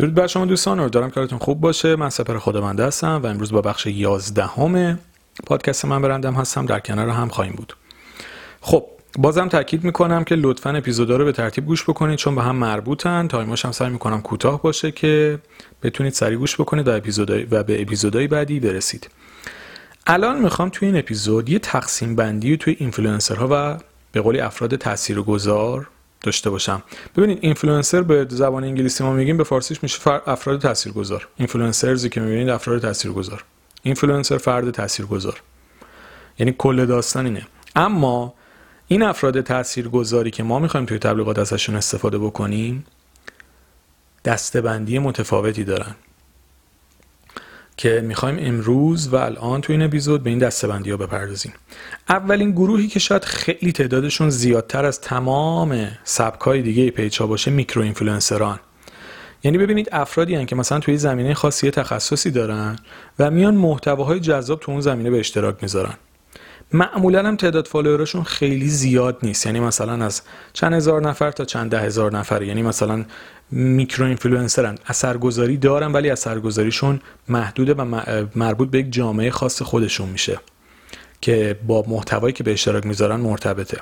درود بر شما دوستان امیدوارم کارتون خوب باشه. من سپر خداونده هستم و امروز با بخش 11 همه پادکست من برندم هستم. در کنار هم خواهیم بود. خب بازم تاکید می‌کنم که لطفا اپیزودا رو به ترتیب گوش بکنید چون به هم مربوطن. تایماش هم سعی می‌کنم کوتاه باشه که بتونید سریع گوش بکنید و, اپیزودای و به اپیزودهای بعدی برسید. الان می‌خوام توی این اپیزود یه تقسیم بندی توی اینفلوئنسرها و به قولی افراد تاثیرگذار داشته باشم. ببینید اینفلوئنسر به زبان انگلیسی ما میگیم به فارسیش میشه افراد تاثیرگذار. influencers ی که می‌بینید افراد تاثیرگذار. اینفلوئنسر فرد تاثیرگذار. یعنی کل داستان اینه. اما این افراد تاثیرگذاری که ما می‌خوایم توی تبلیغات ازشون استفاده بکنیم دسته‌بندی متفاوتی دارن. که می‌خوایم امروز و الان تو این اپیزود به این دسته‌بندی ها بپردازیم. اولین گروهی که شاید خیلی تعدادشون زیادتر از تمام سبک های دیگه page ها باشه micro influencer ان یعنی ببینید افرادی هن که مثلا توی زمینه خاصی تخصصی دارن و میان محتواهای جذاب تو اون زمینه به اشتراک می‌ذارن. معمولا هم تعداد follower اشون خیلی زیاد نیست. یعنی مثلا از چند هزار نفر تا چند ده هزار نفر. یعنی مثلا micro influencer ن. اثرگذاری دارن ولی اثرگذاریشون محدوده و مربوط به یک جامعه خاص خودشون میشه که با محتوایی که به اشتراک می‌ذارن مرتبطه.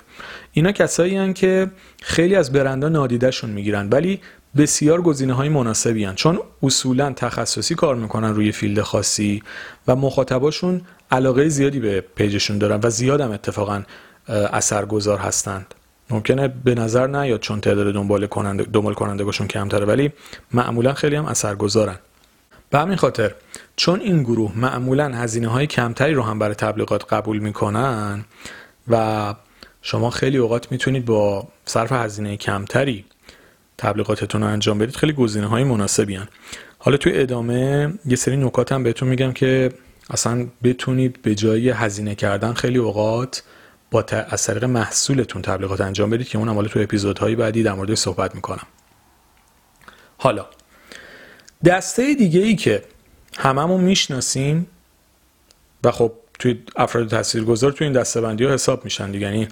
اینا کسایی هن که خیلی از برندها نادیدهشون می‌گیرن. ولی بسیار گزینه های مناسبی هن. چون اصولا تخصصی کار می‌کنن روی field خاصی و مخاطباشون علاقه زیادی به page شون دارن و زیاد هم اتفاقا اثرگذار هستند ممکنه به نظر نیاد چون تعداد دنبال کننده دنبال کننده هاشون کمتره ولی معمولا خیلی هم اثرگذارن به همین خاطر چون این گروه معمولا هزینه های کمتری رو هم برای تبلیغات قبول می‌کنن و شما خیلی اوقات می‌تونید با صرف هزینه کمتری تبلیغاتتون رو انجام بدید خیلی گزینه های مناسبی هن. حالا توی ادامه یه سری نکات هم بهتون میگم که اصلا بتونید به جای هزینه کردن خیلی اوقات با از طریق محصولتون تبلیغات انجام بدید که اونم حالا تو اپیزودهای بعدی در مورد صحبت می‌کنم حالا دسته دیگه ای که هممون می‌شناسیم و خب توی افراد تاثیرگذار توی این دسته بندی ها حساب میشن دیگه یعنی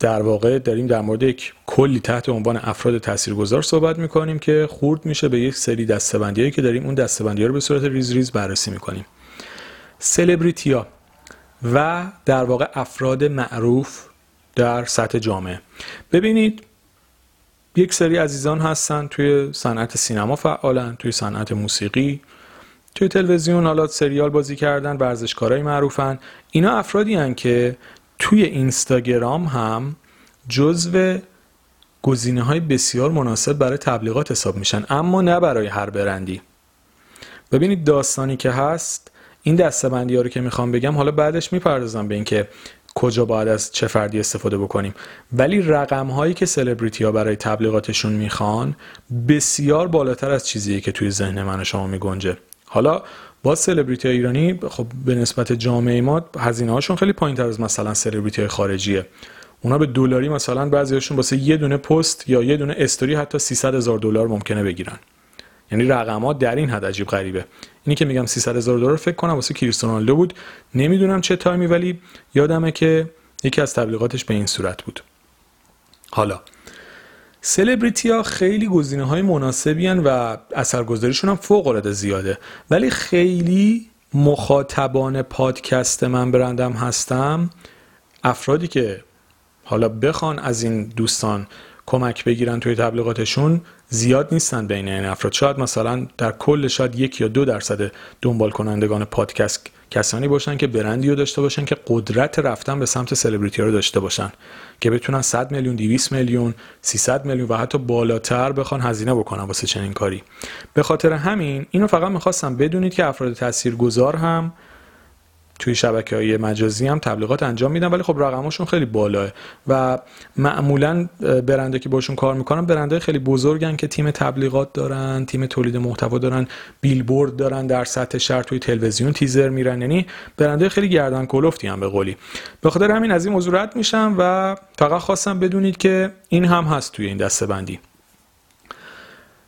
در واقع داریم در مورد یک کلی تحت عنوان افراد تاثیرگذار صحبت می‌کنیم که خورد میشه به یک سری دستبندی که داریم اون دستبندی ها رو به صورت ریز ریز بررسی می‌کنیم. سلبریتی ها و در واقع افراد معروف در سطح جامعه. ببینید یک سری عزیزان هستن توی صنعت سینما فعالن توی صنعت موسیقی توی تلویزیون حالا سریال بازی کردن ورزشکارای معروفن. اینا افرادی هن که توی اینستاگرام هم جزو گزینه های بسیار مناسب برای تبلیغات حساب میشن. اما نه برای هر برندی. ببینید داستانی که هست این دستبندی ها رو که می‌خوام بگم حالا بعدش می‌پردازم به اینکه کجا باید از چه فردی استفاده بکنیم. ولی رقم هایی که سلبریتی ها برای تبلیغاتشون می‌خوان بسیار بالاتر از چیزیه که توی ذهن من و شما میگنجه. حالا با سلبریتی ایرانی خب به نسبت جامعه ما هزینه هاشون خیلی پایین تر از مثلا سلبریتی خارجیه. اونا به دلاری مثلا بعضیاشون واسه یه دونه پست یا یه دونه استوری حتی 300 هزار دلار ممکنه بگیرن. یعنی رقمات در این حد عجیب غریبه. اینی که میگم 300 هزار دلار فکر کنم واسه کریستیانو بود. نمی‌دونم چه تایمی ولی یادمه که یکی از تبلیغاتش به این صورت بود. حالا سلبریتی ها خیلی گزینه های مناسبی و اثرگذاریشون هم فوق العاده زیاده. ولی خیلی مخاطبان پادکست من برندم هستم افرادی که حالا بخوان از این دوستان کمک بگیرن توی تبلیغاتشون زیاد نیستن بین این افراد. شاید مثلا در کل شاید یک یا دو درصد دنبال کنندگان پادکست کسانی باشن که برندی رو داشته باشن که قدرت رفتن به سمت سلبریتی رو داشته باشن که بتونن 100 میلیون 200 میلیون 300 میلیون و حتی بالاتر بخوان هزینه بکنن واسه چنین کاری. به خاطر همین اینو فقط می‌خواستم بدونید که افراد تاثیرگذار هم توی شبکه های مجازی هم تبلیغات انجام میدن ولی خب رقمشون خیلی بالاه. و معمولا برنده که باشون کار می‌کنن برنده خیلی بزرگن که تیم تبلیغات دارن تیم تولید محتوا دارن بیلبورد دارن در سطح شهر توی تلویزیون تیزر میرن. یعنی برندهای خیلی گردن کلفتی هم به قولی. به خاطر همین از این موضوع رد میشم و فقط خواستم بدونید که این هم هست توی این دسته بندی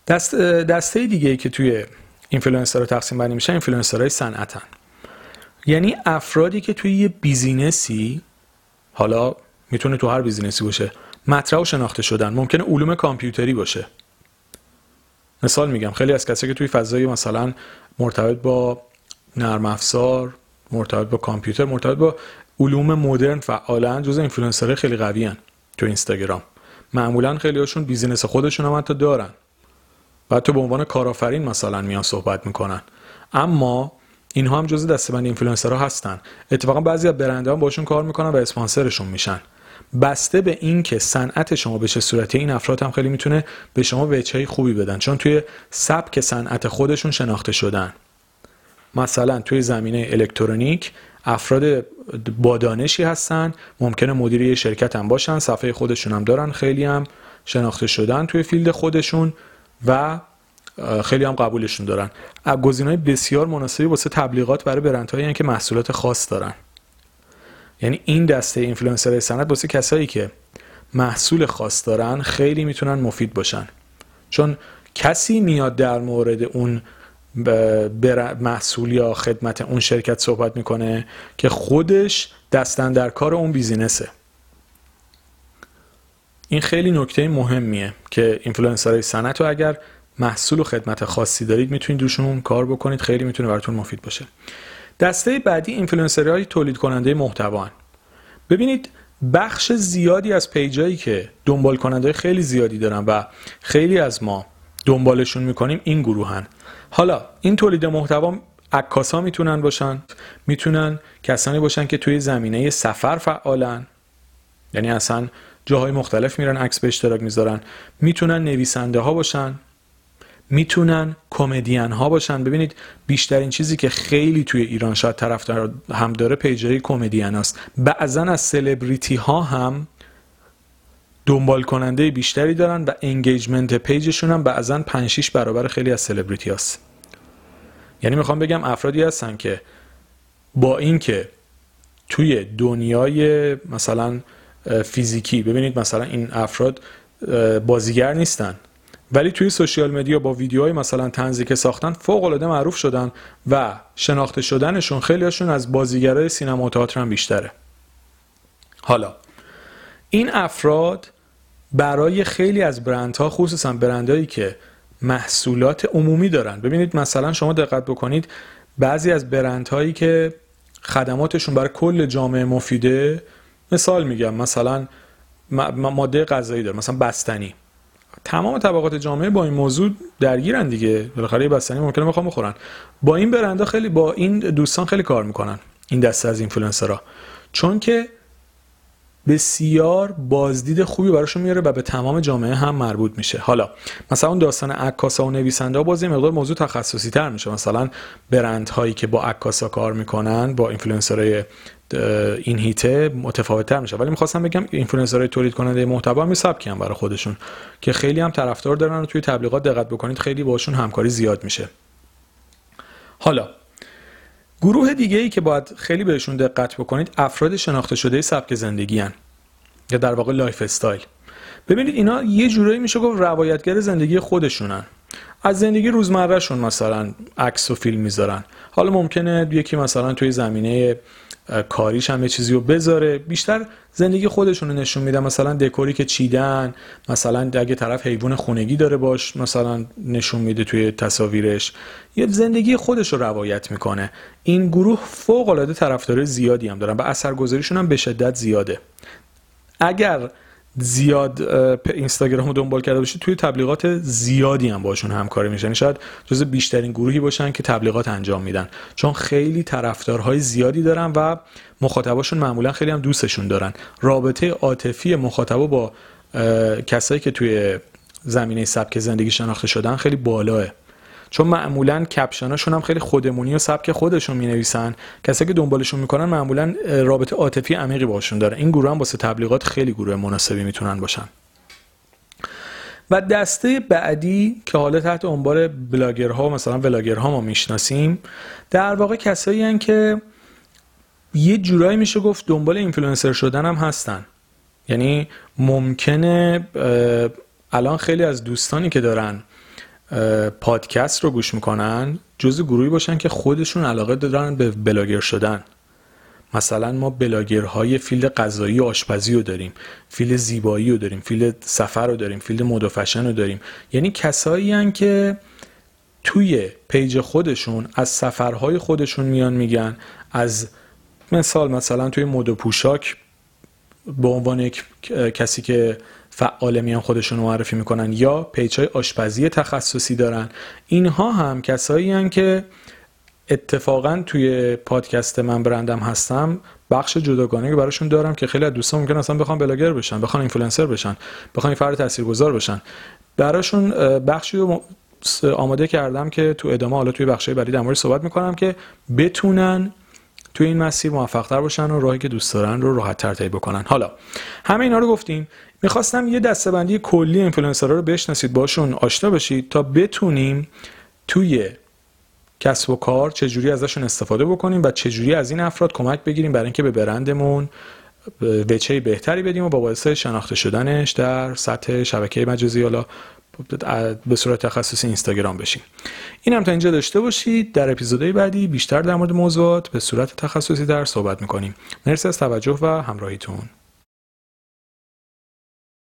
دست دسته دیگه ای که توی اینفلوئنسر رو تقسیم بندی میشن اینفلوئنسرهای صنعتن. یعنی افرادی که توی یه business ی حالا می‌تونه تو هر business ی باشه مطرح و شناخته شدن ممکنه علوم کامپیوتری باشه. مثال میگم خیلی از کسایی که توی فضای مثلا مرتبط با نرم افزار مرتبط با کامپیوتر مرتبط با علوم مدرن فعالن جز اینفلوئنسرهای خیلی قوی هن تو اینستاگرام. معمولا خیلی هاشون business خودشون هم حتی دارن. و تو به عنوان کارآفرین مثلا میان صحبت می‌کنن. اما اینها هم جزء دسته‌بندی اینفلوئنسرها هستن. اتفاقا بعضی از برندها هم باشون کار می‌کنن و اسپانسرشون میشن. بسته به این که صنعت شما به چه صورتی این افراد هم خیلی می‌تونه به شما وجهه خوبی بدن چون توی سبک صنعت خودشون شناخته شدن. مثلا توی زمینه الکترونیک افراد با دانشی هستن ممکنه مدیر یه شرکت هم باشن صفحه خودشون هم دارن خیلی هم شناخته شدن توی field خودشون و خیلی هم قبولشون دارن. های بسیار مناسبی واسه تبلیغات برای برندهایی که محصولات خاص دارن. یعنی این دسته اینفلوئنسر صنعت واسه کسایی که محصول خاص دارن خیلی می‌تونن مفید باشن. چون کسی میاد در مورد اون محصول یا خدمت اون شرکت صحبت می‌کنه که خودش دست‌اندرکار اون business ه. این خیلی نکته مهمیه که اینفلوئنسرهای صنعت رو اگر محصول و خدمت خاصی دارید می‌تونید روشون کار بکنید. خیلی می‌تونه براتون مفید باشه. دسته بعدی اینفلوئنسرهای تولید کننده محتوا ببینید بخش زیادی از پیجایی که دنبال کننده خیلی زیادی دارن و خیلی از ما دنبالشون می‌کنیم این گروهن. حالا این تولید محتوا عکاسا می‌تونن باشن. می‌تونن کسانی باشن که توی زمینه سفر فعالن. یعنی اصلا جاهای مختلف میرن عکس به اشتراک می‌ذارن. می‌تونن نویسنده ها باشن. می‌تونن کمدین ها باشن. ببینید بیشترین چیزی که خیلی توی ایران شاید طرفدار هم داره پیجای کمدین هاست بعضا از سلبریتی ها هم دنبال کننده بیشتری دارن و engagement page شون هم بعضا 5 6 برابر خیلی از سلبریتی هست. یعنی می‌خوام بگم افرادی هستن که با اینکه توی دنیای مثلا فیزیکی ببینید مثلا این افراد بازیگر نیستن. ولی توی social media با ویدیوهای مثلا طنزی که ساختن فوق العاده معروف شدن و شناخته شدنشون خیلیشون از بازیگرای سینما و تئاتر هم بیشتره. حالا این افراد برای خیلی از برندها خصوصا برندهایی که محصولات عمومی دارن ببینید مثلا شما دقت بکنید بعضی از برندهایی که خدماتشون برای کل جامعه مفیده مثال میگم مثلا ماده غذایی داره مثلا بستنی. تمام طبقات جامعه با این موضوع درگیرن دیگه. بالاخره یه بستنی ممکنه بخوام بخورن. با این برنده خیلی با این دوستان خیلی کار می‌کنن این دسته از اینفلوئنسرها. چون که بسیار بازدید خوبی براشون میاره و به تمام جامعه هم مربوط میشه. حالا مثلا اون داستان عکاسا و نویسنده ها باز یه مقدار موضوع تخصصی تر میشه. مثلا برند هایی که با عکاسا کار می‌کنن با اینفلوئنسرهای این حیطه متفاوت تر میشه. ولی می‌خواستم بگم اینفلوئنسرهای تولید کننده محتوا هم سبکی هم برای خودشون که خیلی هم طرفدار دارن و توی تبلیغات دقت بکنید خیلی باشون همکاری زیاد میشه. حالا گروه دیگه ای که باید خیلی بهشون دقت بکنید افراد شناخته شده سبک زندگی هن. یا در واقع lifestyle. ببینید اینا یه جورایی میشه گفت روایتگر زندگی خودشونن. از زندگی روزمرهشون مثلا عکس و فیلم می‌ذارن. حالا ممکنه یکی مثلا توی زمینه کاریش هم یه چیزی رو بذاره. بیشتر زندگی خودشون رو نشون میدن. مثلا دکوری که چیدن مثلا اگه طرف حیوان خونگی داره باش مثلا نشون میده توی تصاویرش. یه زندگی خودش رو روایت می‌کنه. این گروه فوق العاده طرفدار زیادی هم دارن و اثرگذاریشون هم به شدت زیاده. اگر زیاد اینستاگرام رو دنبال کرده باشید توی تبلیغات زیادی هم باشون همکاری میشن. شاید جز بیشترین گروهی باشن که تبلیغات انجام میدن. چون خیلی طرفدارهای زیادی دارن و مخاطباشون معمولا خیلی هم دوستشون دارن. رابطه عاطفی مخاطبا با کسایی که توی زمینه سبک زندگی شناخته شدن خیلی بالاه. چون معمولا caption اشون هم خیلی خودمونی و سبک خودشون می نویسن کسایی که دنبالشون می‌کنن معمولا رابطه عاطفی عمیقی باشون داره. این گروه هم واسه تبلیغات خیلی گروه مناسبی می‌تونن باشن. و دسته بعدی که حالا تحت عنوان بلاگرها مثلا ولاگرها ما می‌شناسیم در واقع کسایی هن که یه جورایی میشه گفت دنبال اینفلوئنسر شدن هم هستن. یعنی ممکنه الان خیلی از دوستانی که دارن پادکست رو گوش می‌کنن جز گروهی باشن که خودشون علاقه دارن به بلاگر شدن. مثلا ما بلاگرهای field غذایی و آشپزی رو داریم field زیبایی رو داریم field سفر رو داریم field مد رو داریم. یعنی کسایی هن که توی پیج خودشون از سفرهای خودشون میان میگن از مثال مثلا توی مد و پوشاک به عنوان کسی که فعال میان خودشون معرفی می‌کنن یا پیج های آشپزی تخصصی دارن. اینها هم کسایی هن که اتفاقا توی پادکست من برندم هستم بخش جداگانه که براشون دارم که خیلی از دوستان ممکن اصلا بخوان بلاگر بشن بخوان اینفلوئنسر بشن بخوان فرد تاثیرگذار بشن. براشون بخشی رو آماده کردم که تو ادامه حالا توی بخشای بعدی در صحبت می‌کنم که بتونن توی این مسیر موفقتر باشن و راهی که دوست دارن رو راحت تر طی بکنن. حالا همه اینا رو گفتیم. می‌خواستم یه دستبندی کلی اینفلوئنسرها رو بشناسید باشون آشنا بشید تا بتونیم توی کسب و کار چجوری ازشون استفاده بکنیم و چجوری از این افراد کمک بگیریم برای اینکه به برندمون وچه بهتری بدیم و با باعث شناخته شدنش در سطح شبکه مجازی حالا به صورت تخصصی اینستاگرام بشیم. این هم تا اینجا داشته باشید. در اپیزودهای بعدی بیشتر در مورد موضوعات به صورت تخصصی در صحبت می‌کنیم. مرسی از توجه و همراهیتون.